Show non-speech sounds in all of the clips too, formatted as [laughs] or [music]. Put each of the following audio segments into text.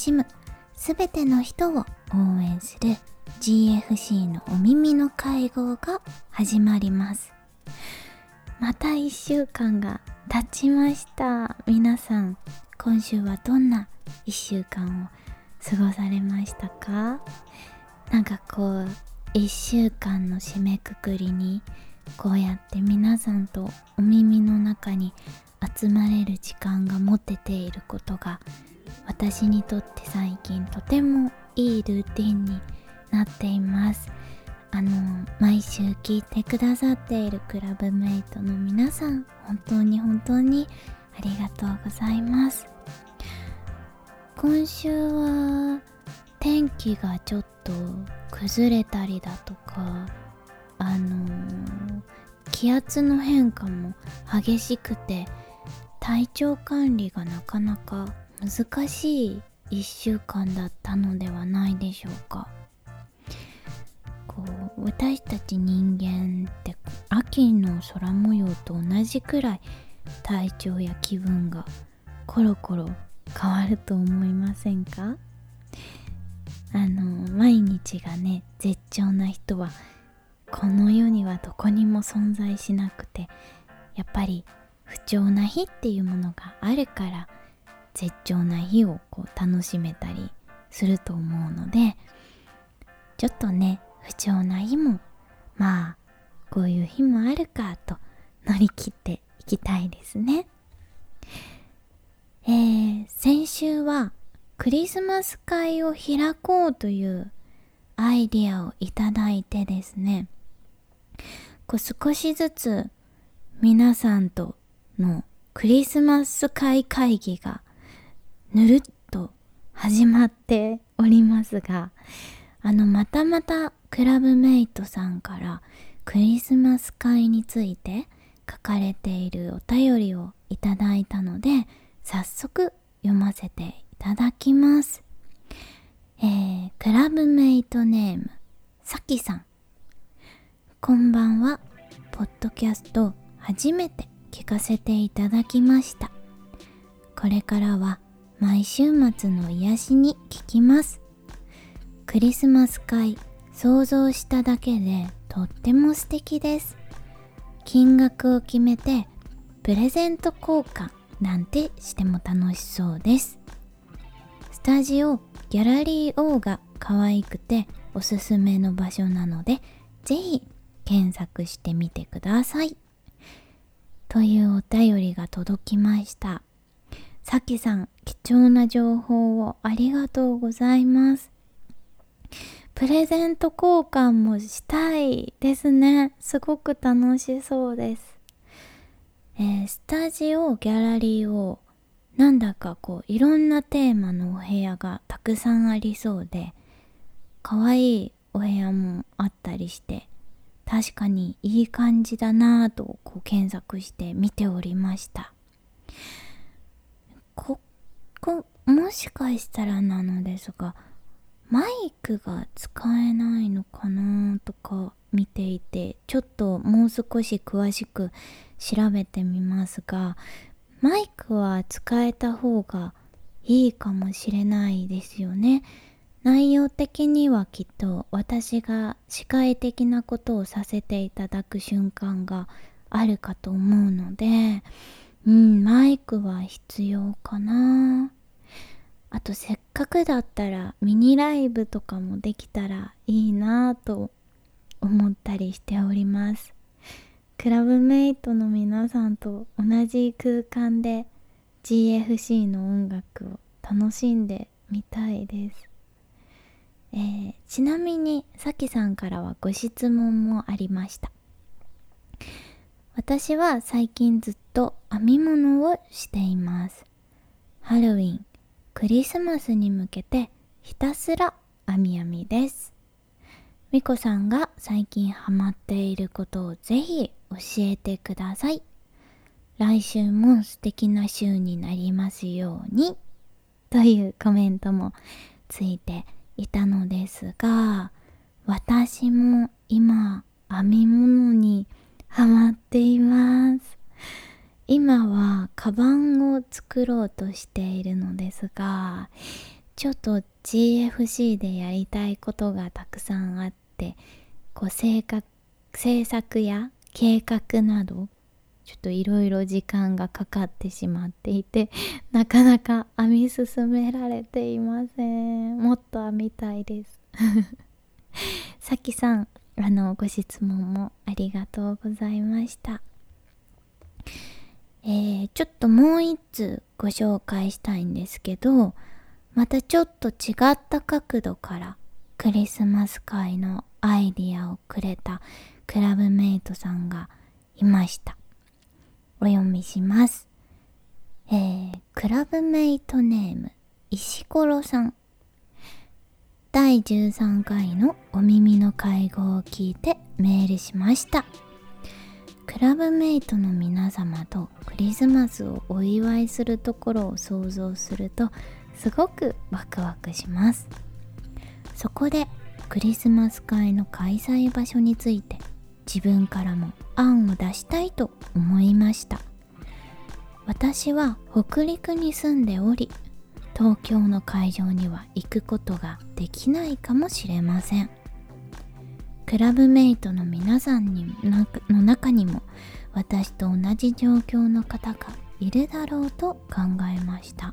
しむ。すべての人を応援する。GFC のお耳の会合が始まります。また1週間が経ちました。皆さん今週はどんな1週間を過ごされましたか？なんかこう1週間の締めくくりにこうやって皆さんとお耳の中に集まれる時間が持てていることが私にとって最近とてもいいルーティンになっています。あの毎週聞いてくださっているクラブメイトの皆さん本当に本当にありがとうございます。今週は天気がちょっと崩れたりだとかあのー、気圧の変化も激しくて体調管理がなかなか難しい1週間だったのではないでしょうか。こう私たち人間って秋の空模様と同じくらい体調や気分がコロコロ変わると思いませんか？あの毎日がね絶頂な人はこの世にはどこにも存在しなくてやっぱり不調な日っていうものがあるから絶頂な日をこう楽しめたりすると思うのでちょっとね不調な日もまあこういう日もあるかと乗り切っていきたいですね。えー、先週はクリスマス会を開こうというアイディアをいただいてですねこう少しずつ皆さんとのクリスマス会会議がぬるっと始まっておりますがあのまたまたクラブメイトさんからクリスマス会について書かれているお便りをいただいたので早速読ませていただきます。えー、クラブメイトネーム、さきさん。こんばんは。ポッドキャスト初めて聞かせていただきました。これからは毎週末の癒しに聞きます。クリスマス会想像しただけでとっても素敵です。金額を決めてプレゼント交換なんてしても楽しそうです。スタジオギャラリー O が可愛くておすすめの場所なのでぜひ検索してみてくださいというお便りが届きました。さきさん貴重な情報をありがとうございます。プレゼント交換もしたいですね。すごく楽しそうです、えー、スタジオギャラリーをなんだかこういろんなテーマのお部屋がたくさんありそうで可愛いお部屋もあったりして確かにいい感じだなぁとこう検索して見ておりましたここもしかしたらなのですがマイクが使えないのかなとか見ていてちょっともう少し詳しく調べてみますがマイクは使えた方がいいかもしれないですよね。内容的にはきっと私が司会的なことをさせていただく瞬間があるかと思うので、うん、マイクは必要かな。あとせっかくだったらミニライブとかもできたらいいなと思ったりしております。クラブメイトの皆さんと同じ空間で GFC の音楽を楽しんでみたいです、えー、ちなみにさきさんからはご質問もありました私は最近ずっと編み物をしていますハロウィンクリスマスに向けてひたすら編み編みですみこさんが最近ハマっていることをぜひ教えてください。来週も素敵な週になりますように。というコメントもついていたのですが、私も今編み物にハマっています。今はカバンを作ろうとしているのですがちょっと GFC でやりたいことがたくさんあってこう制作や計画などちょっといろいろ時間がかかってしまっていて [laughs] なかなか編み進められていません。もっと編みたいです。[laughs] さきさんあのご質問もありがとうございました。えー、ちょっともう一通ご紹介したいんですけどまたちょっと違った角度からクリスマス会のアイディアをくれたクラブメイトさんがいました。お読みします。えー、クラブメイトネーム、石ころさん。第13回のお耳の会合を聞いてメールしました。クラブメイトの皆様とクリスマスをお祝いするところを想像するとすごくワクワクします。そこでクリスマス会の開催場所について自分からも案を出したいと思いました。私は北陸に住んでおり東京の会場には行くことができないかもしれません。クラブメイトの皆さんにの中にも私と同じ状況の方がいるだろうと考えました。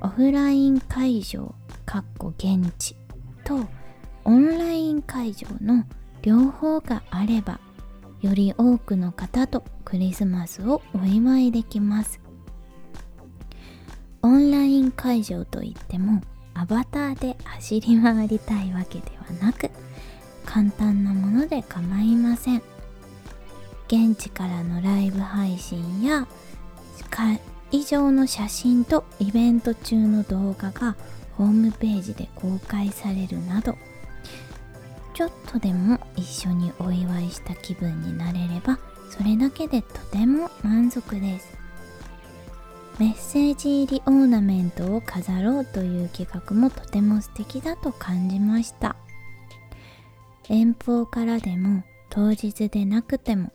オフライン会場かっこ現地とオンライン会場の両方があればより多くの方とクリスマスをお祝いできます。オンライン会場といってもアバターで走り回りたいわけではなく簡単なもので構いません。現地からのライブ配信や以上の写真とイベント中の動画がホームページで公開されるなどちょっとでも一緒にお祝いした気分になれればそれだけでとても満足です。メッセージ入りオーナメントを飾ろうという企画もとても素敵だと感じました。遠方からでも当日でなくても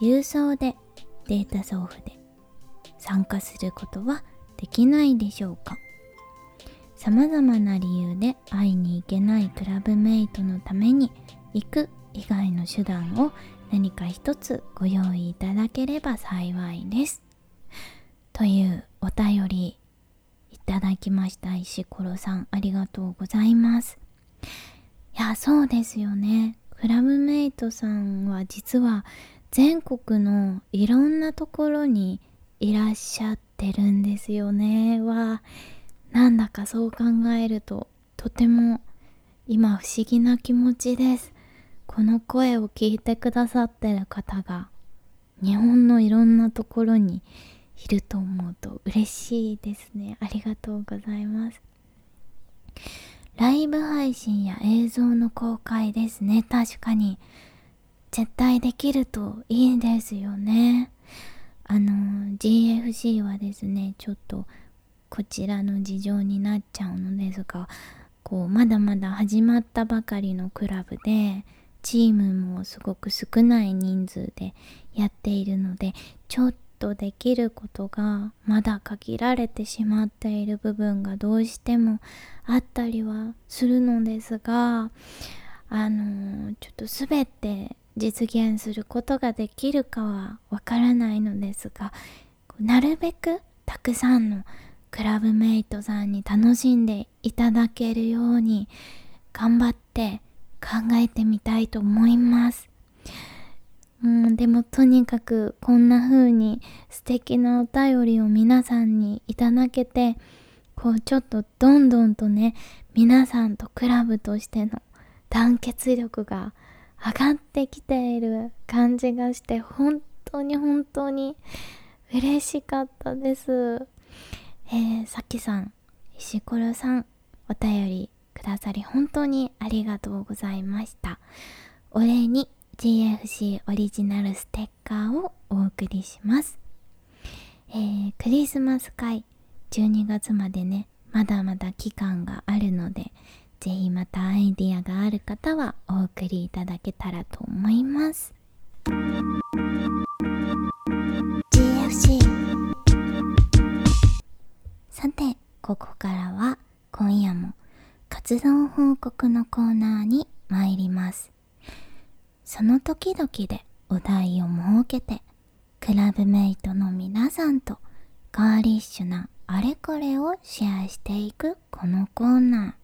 郵送でデータ送付で参加することはできないでしょうか？様々な理由で会いに行けないクラブメイトのために行く以外の手段を何か一つご用意いただければ幸いです。というお便りいただきました石ころさんありがとうございます。いや、そうですよね。クラブメイトさんは実は全国のいろんなところにいらっしゃってるんですよね。はなんだかそう考えるととても今不思議な気持ちです。この声を聞いてくださってる方が日本のいろんなところにいると思うと嬉しいですね。ありがとうございます。ライブ配信や映像の公開ですね。確かに。絶対できるといいですよね。あの GFC はですねちょっとこちらの事情になっちゃうのですがこうまだまだ始まったばかりのクラブでチームもすごく少ない人数でやっているのでちょっとできることがまだ限られてしまっている部分がどうしてもあったりはするのですがあのちょっと全て実現することができるかはわからないのですがなるべくたくさんのクラブメイトさんに楽しんでいただけるように頑張って考えてみたいと思います。うん、でもとにかくこんな風に素敵なお便りを皆さんにいただけてこうちょっとどんどんとね皆さんとクラブとしての団結力が上がってきている感じがして本当に本当に嬉しかったです。えー、さきさん、石ころさん、お便りくださり本当にありがとうございました。お礼に GFC オリジナルステッカーをお送りします。えー、クリスマス会12月までね、まだまだ期間があるので、ぜひまたアイディアがある方はお送りいただけたらと思います GFC さてここからは今夜も活動報告のコーナーに参ります。その時々でお題を設けてクラブメイトの皆さんとガーリッシュなあれこれをシェアしていくこのコーナ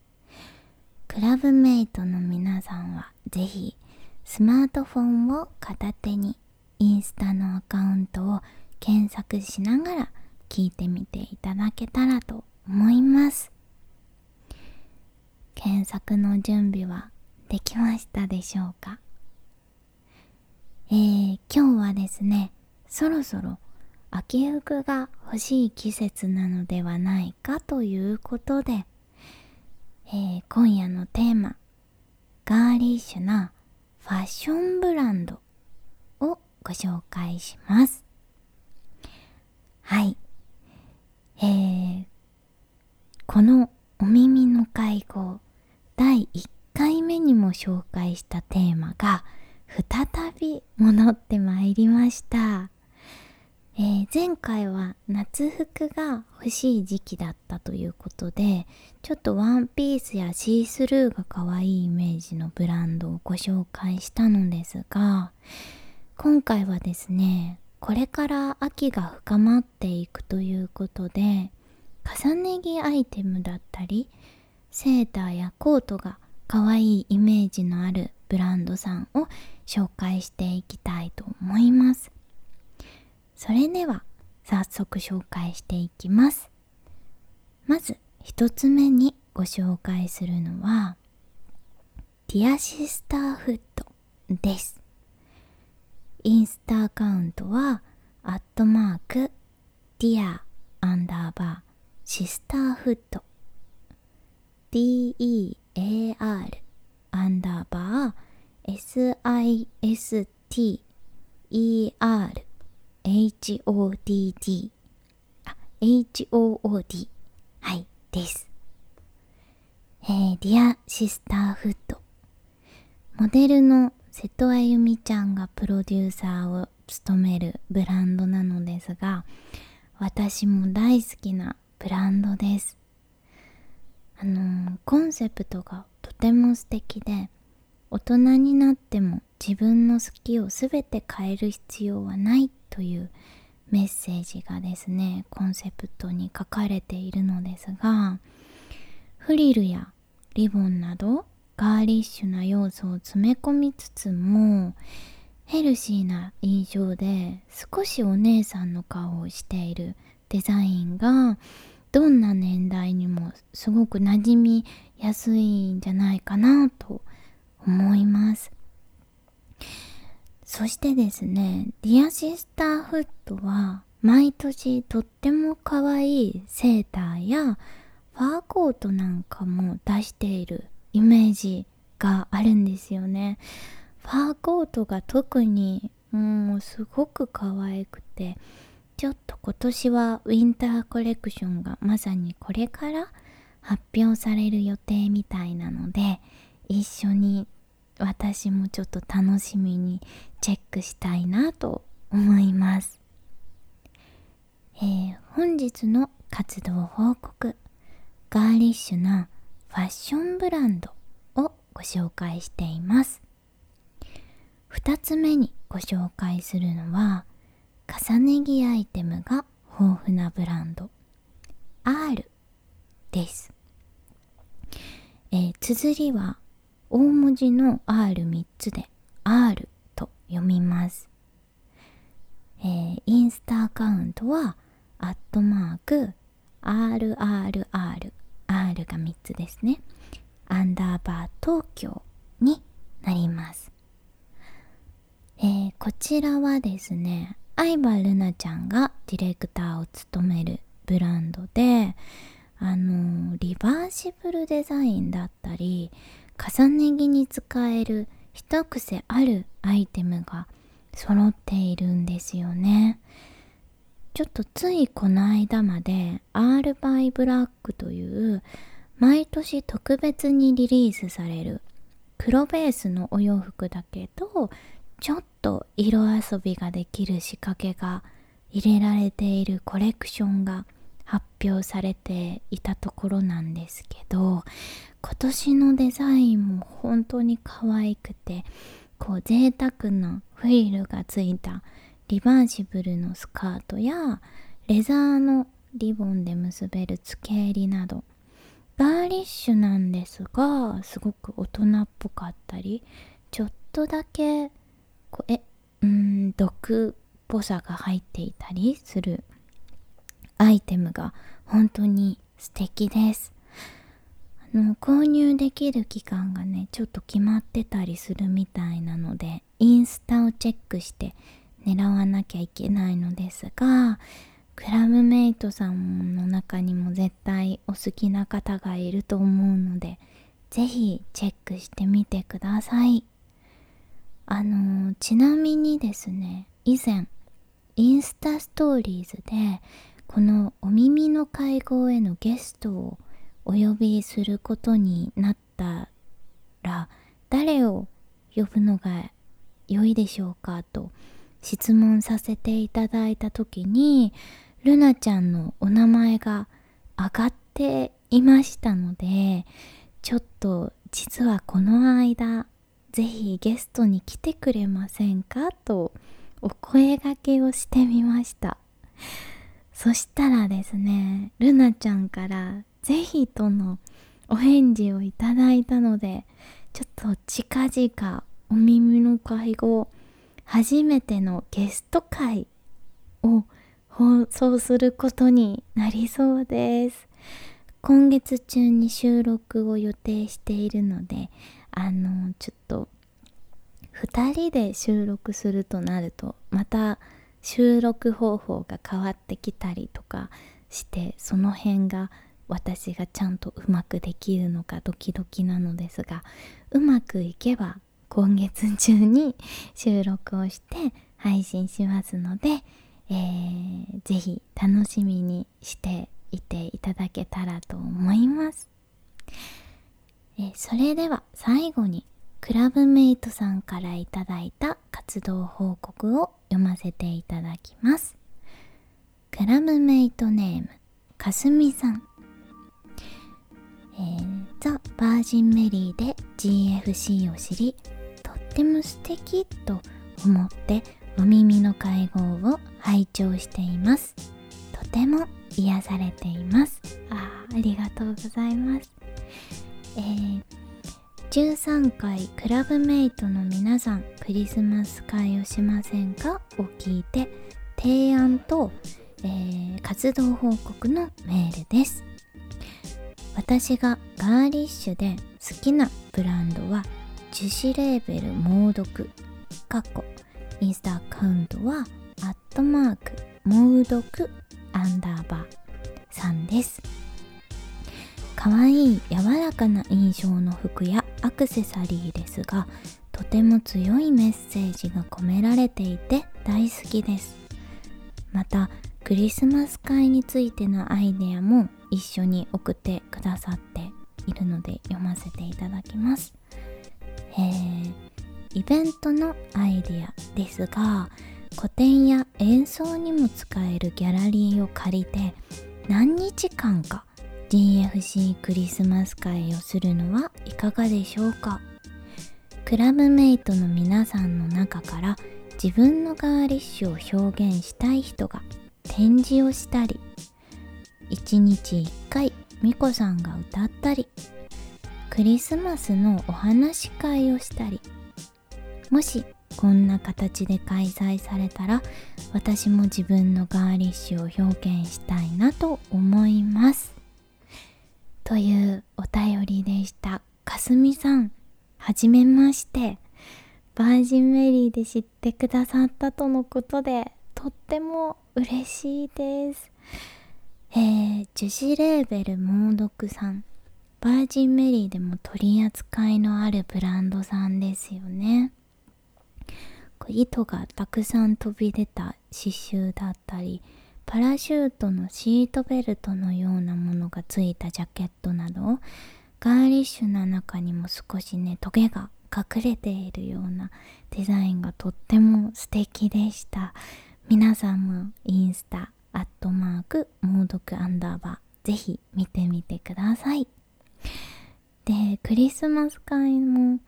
ー。クラブメイトの皆さんはぜひスマートフォンを片手にインスタのアカウントを検索しながら聞いてみていただけたらと思います。検索の準備はできましたでしょうか？えー、今日はですねそろそろ秋服が欲しい季節なのではないかということで、えー、今夜のテーマガーリッシュなファッションブランドをご紹介します。はい。えー、このお耳の会合第1回目にも紹介したテーマが再び戻ってまいりました。えー、前回は夏服が欲しい時期だったということでちょっとワンピースやシースルーが可愛いイメージのブランドをご紹介したのですが今回はですねこれから秋が深まっていくということで重ね着アイテムだったりセーターやコートが可愛いイメージのあるブランドさんを紹介していきたいと思います。それでは早速紹介していきます。まず一つ目にご紹介するのはティアシスターフットです。インスタアカウントはアットマークディアアンダーバーシスターフット。DEAR アンダーバー SISTER HODD あ HOOD はいです。えー、ディアシスターフット。モデルの瀬戸あゆみちゃんがプロデューサーを務めるブランドなのですが私も大好きなブランドです。あの、コンセプトがとても素敵で大人になっても自分の好きを全て変える必要はないというメッセージがですねコンセプトに書かれているのですがフリルやリボンなどガーリッシュな要素を詰め込みつつもヘルシーな印象で少しお姉さんの顔をしているデザインがどんな年代にもすごく馴染みやすいんじゃないかなと思います。そしてですねディアシスターフットは毎年とっても可愛いセーターやファーコートなんかも出しているイメージがあるんですよね。ファーコートが特にもうすごく可愛くてちょっと今年はウィンターコレクションがまさにこれから発表される予定みたいなので一緒に私もちょっと楽しみにチェックしたいなと思います、えー、本日の活動報告。ガーリッシュなファッションブランドをご紹介しています。2つ目にご紹介するのは重ね着アイテムが豊富なブランド。R です、えー、綴りは大文字の R3 つで R と読みます。えー、インスタアカウントはアットマーク RRR R が3つですね。アンダーバー東京になります。えー、こちらはですね、相葉ルナちゃんがディレクターを務めるブランドで、あの、リバーシブルデザインだったり、重ね着に使える一癖あるアイテムが揃っているんですよねちょっとついこの間まで R バイブラックという毎年特別にリリースされる黒ベースのお洋服だけどちょっと色遊びができる仕掛けが入れられているコレクションが発表されていたところなんですけど今年のデザインも本当に可愛くてこう贅沢なフィルがついたリバーシブルのスカートやレザーのリボンで結べる付け襟などガーリッシュなんですがすごく大人っぽかったりちょっとだけこえうん毒っぽさが入っていたりするアイテムが本当に素敵です。あの購入できる期間がねちょっと決まってたりするみたいなのでインスタをチェックして狙わなきゃいけないのですがクラブメイトさんの中にも絶対お好きな方がいると思うので是非チェックしてみてください。あのちなみにですね以前インスタストーリーズでこのお耳の会合へのゲストをお呼びすることになったら誰を呼ぶのが良いでしょうかと質問させていただいた時にルナちゃんのお名前が上がっていましたのでちょっと実はこの間ぜひゲストに来てくれませんかとお声がけをしてみました。そしたらですねルナちゃんからぜひとのお返事をいただいたのでちょっと近々お耳の会合初めてのゲスト会を放送することになりそうです。今月中に収録を予定しているのであのちょっと2人で収録するとなるとまた収録方法が変わってきたりとかしてその辺が私がちゃんとうまくできるのかドキドキなのですがうまくいけば今月中に収録をして配信しますので、えー、ぜひ楽しみにしていていただけたらと思います、え、それでは最後にクラブメイトさんからいただいた活動報告を読ませていただきます。クラブメイトネームかすみさん。えー、ザ・バージンメリーで GFC を知りても素敵と思ってお耳の会合を拝聴しています。とても癒されています。あありがとうございます。えー、13回クラブメイトの皆さんクリスマス会をしませんか？を聞いて提案と、えー、活動報告のメールです。私がガーリッシュで好きなブランドは樹脂レーベル猛毒。過去インスタアカウントはアットマーク猛毒アンダーバーさんです。可愛い柔らかな印象の服やアクセサリーですがとても強いメッセージが込められていて大好きです。またクリスマス会についてのアイデアも一緒に送ってくださっているので読ませていただきます。えー、イベントのアイディアですが個展や演奏にも使えるギャラリーを借りて何日間か GFC クリスマス会をするのはいかがでしょうか？クラブメイトの皆さんの中から自分のガーリッシュを表現したい人が展示をしたり1日1回ミコさんが歌ったりクリスマスのお話し会をしたりもしこんな形で開催されたら私も自分のガーリッシュを表現したいなと思います。というお便りでした。かすみさんはじめまして。バージンメリーで知ってくださったとのことでとっても嬉しいです。えー、樹脂レーベル猛毒さん。バージンメリーでも取り扱いのあるブランドさんですよね。糸がたくさん飛び出た刺繍だったりパラシュートのシートベルトのようなものがついたジャケットなどガーリッシュな中にも少しねトゲが隠れているようなデザインがとっても素敵でした。皆さんもインスタアットマークモードクアンダーバーぜひ見てみてください。でクリスマス会も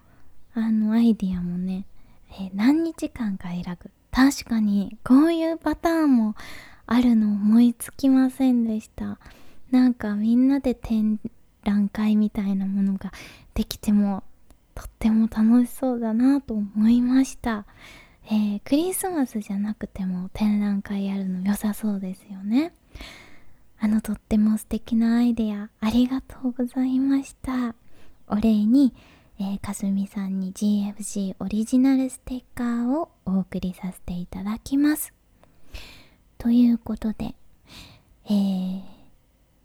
あのアイディアもね、えー、何日間か選ぶ確かにこういうパターンもあるの思いつきませんでした。なんかみんなで展覧会みたいなものができてもとっても楽しそうだなと思いました、えー、クリスマスじゃなくても展覧会やるの良さそうですよね。あのとっても素敵なアイデアありがとうございました。お礼に、えー、かすみさんに GFC オリジナルステッカーをお送りさせていただきます。ということで、えー、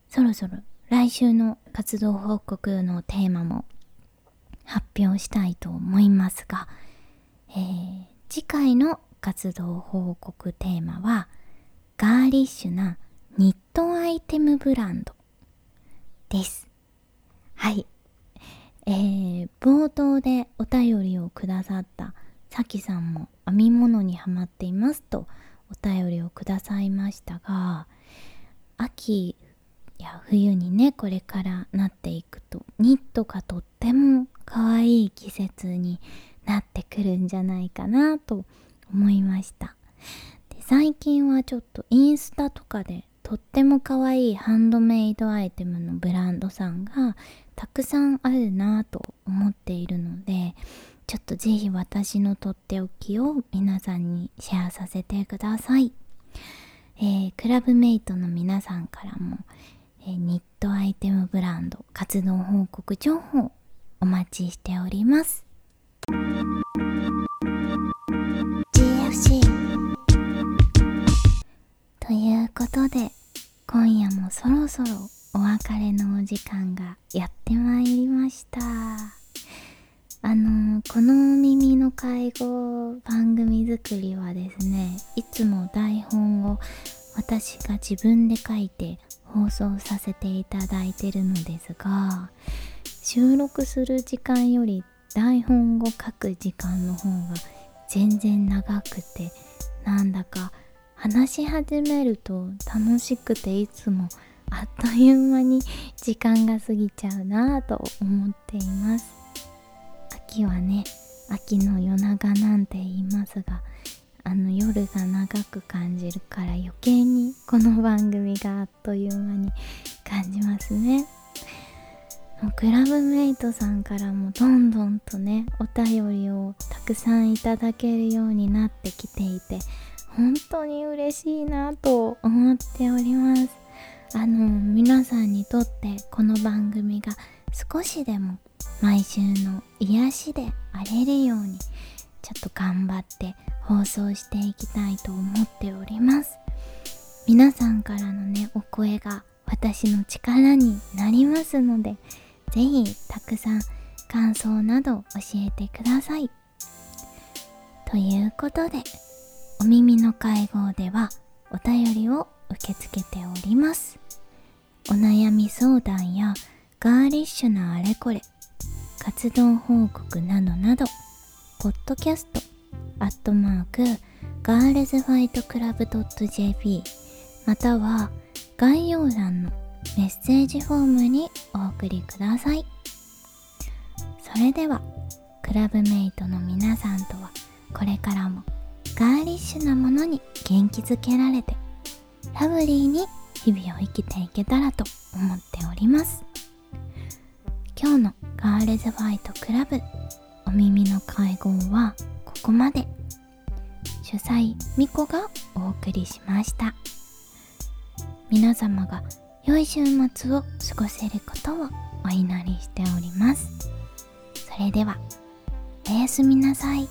そろそろ来週の活動報告のテーマも発表したいと思いますが、えー、次回の活動報告テーマはガーリッシュなニットアイテムブランドです。はい。えー、冒頭でお便りをくださったさきさんも編み物にはまっていますとお便りをくださいましたが秋や冬にねこれからなっていくとニットがとっても可愛い季節になってくるんじゃないかなと思いましたで最近はちょっとインスタとかでとっても可愛いハンドメイドアイテムのブランドさんがたくさんあるなぁと思っているのでちょっとぜひ私のとっておきを皆さんにシェアさせてください。えー、クラブメイトの皆さんからも、えー、ニットアイテムブランド活動報告情報お待ちしております。GFC ということで今夜もそろそろお別れのお時間がやってまいりました。あのこの耳の介護番組作りはですねいつも台本を私が自分で書いて放送させていただいてるのですが収録する時間より台本を書く時間の方が全然長くてなんだか話し始めると楽しくていつもあっという間に時間が過ぎちゃうなぁと思っています。秋はね秋の夜長なんて言いますがあの夜が長く感じるから余計にこの番組があっという間に感じますね。クラブメイトさんからもどんどんとねお便りをたくさんいただけるようになってきていて本当に嬉しいなと思っております。あの皆さんにとってこの番組が少しでも毎週の癒しであれるようにちょっと頑張って放送していきたいと思っております。皆さんからのねお声が私の力になりますので是非たくさん感想など教えてください。ということでお耳の会合ではお便りを受け付けております。お悩み相談やガーリッシュなあれこれ活動報告などなどポッドキャストアットマークガールズファイトクラブ .jp または概要欄のメッセージフォームにお送りください。それではクラブメイトの皆さんとはこれからもガーリッシュなものに元気づけられてラブリーに日々を生きていけたらと思っております。今日のガールズファイトクラブお耳の会合はここまで。主催みこがお送りしました。皆様が良い週末を過ごせることをお祈りしております。それではおやすみなさい。